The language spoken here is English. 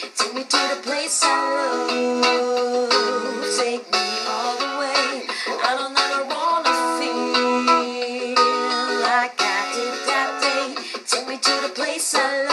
Take me to the place I love. Take me all the way. I don't ever wanna feel like I did that day. Take me to the place I love.